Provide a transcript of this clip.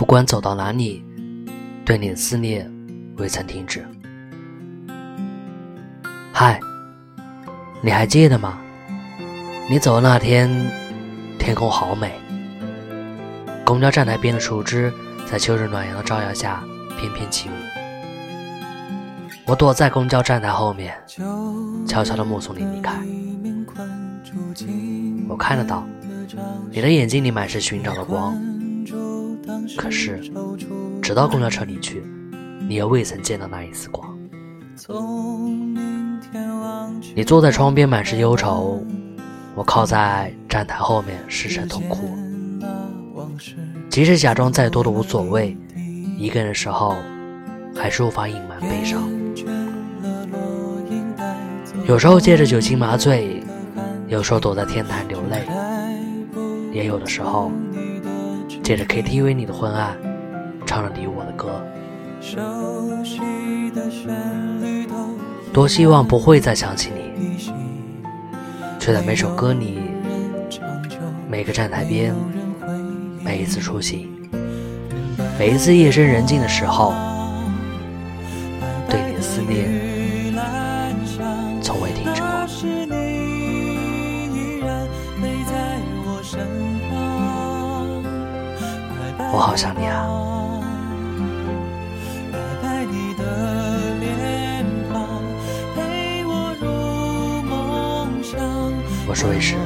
不管走到哪里，对你的思念未曾停止。嗨，你还记得吗？你走的那天，天空好美。公交站台边的树枝在秋日暖阳的照耀下翩翩起舞。我躲在公交站台后面，悄悄地目送你离开。我看得到，你的眼睛里满是寻找的光。可是，直到公交车离去，你也未曾见到那一丝光。你坐在窗边，满是忧愁；我靠在站台后面，失声痛哭。即使假装再多的无所谓，一个人的时候，还是无法隐瞒悲伤。有时候借着酒精麻醉，有时候躲在天台流泪，也有的时候借着 KTV 里的昏暗，唱着你我的歌。多希望不会再想起你，却在每首歌里，每个站台边，每一次出行，每一次夜深人静的时候，对你的思念从未停止我好想你啊！我是卫士。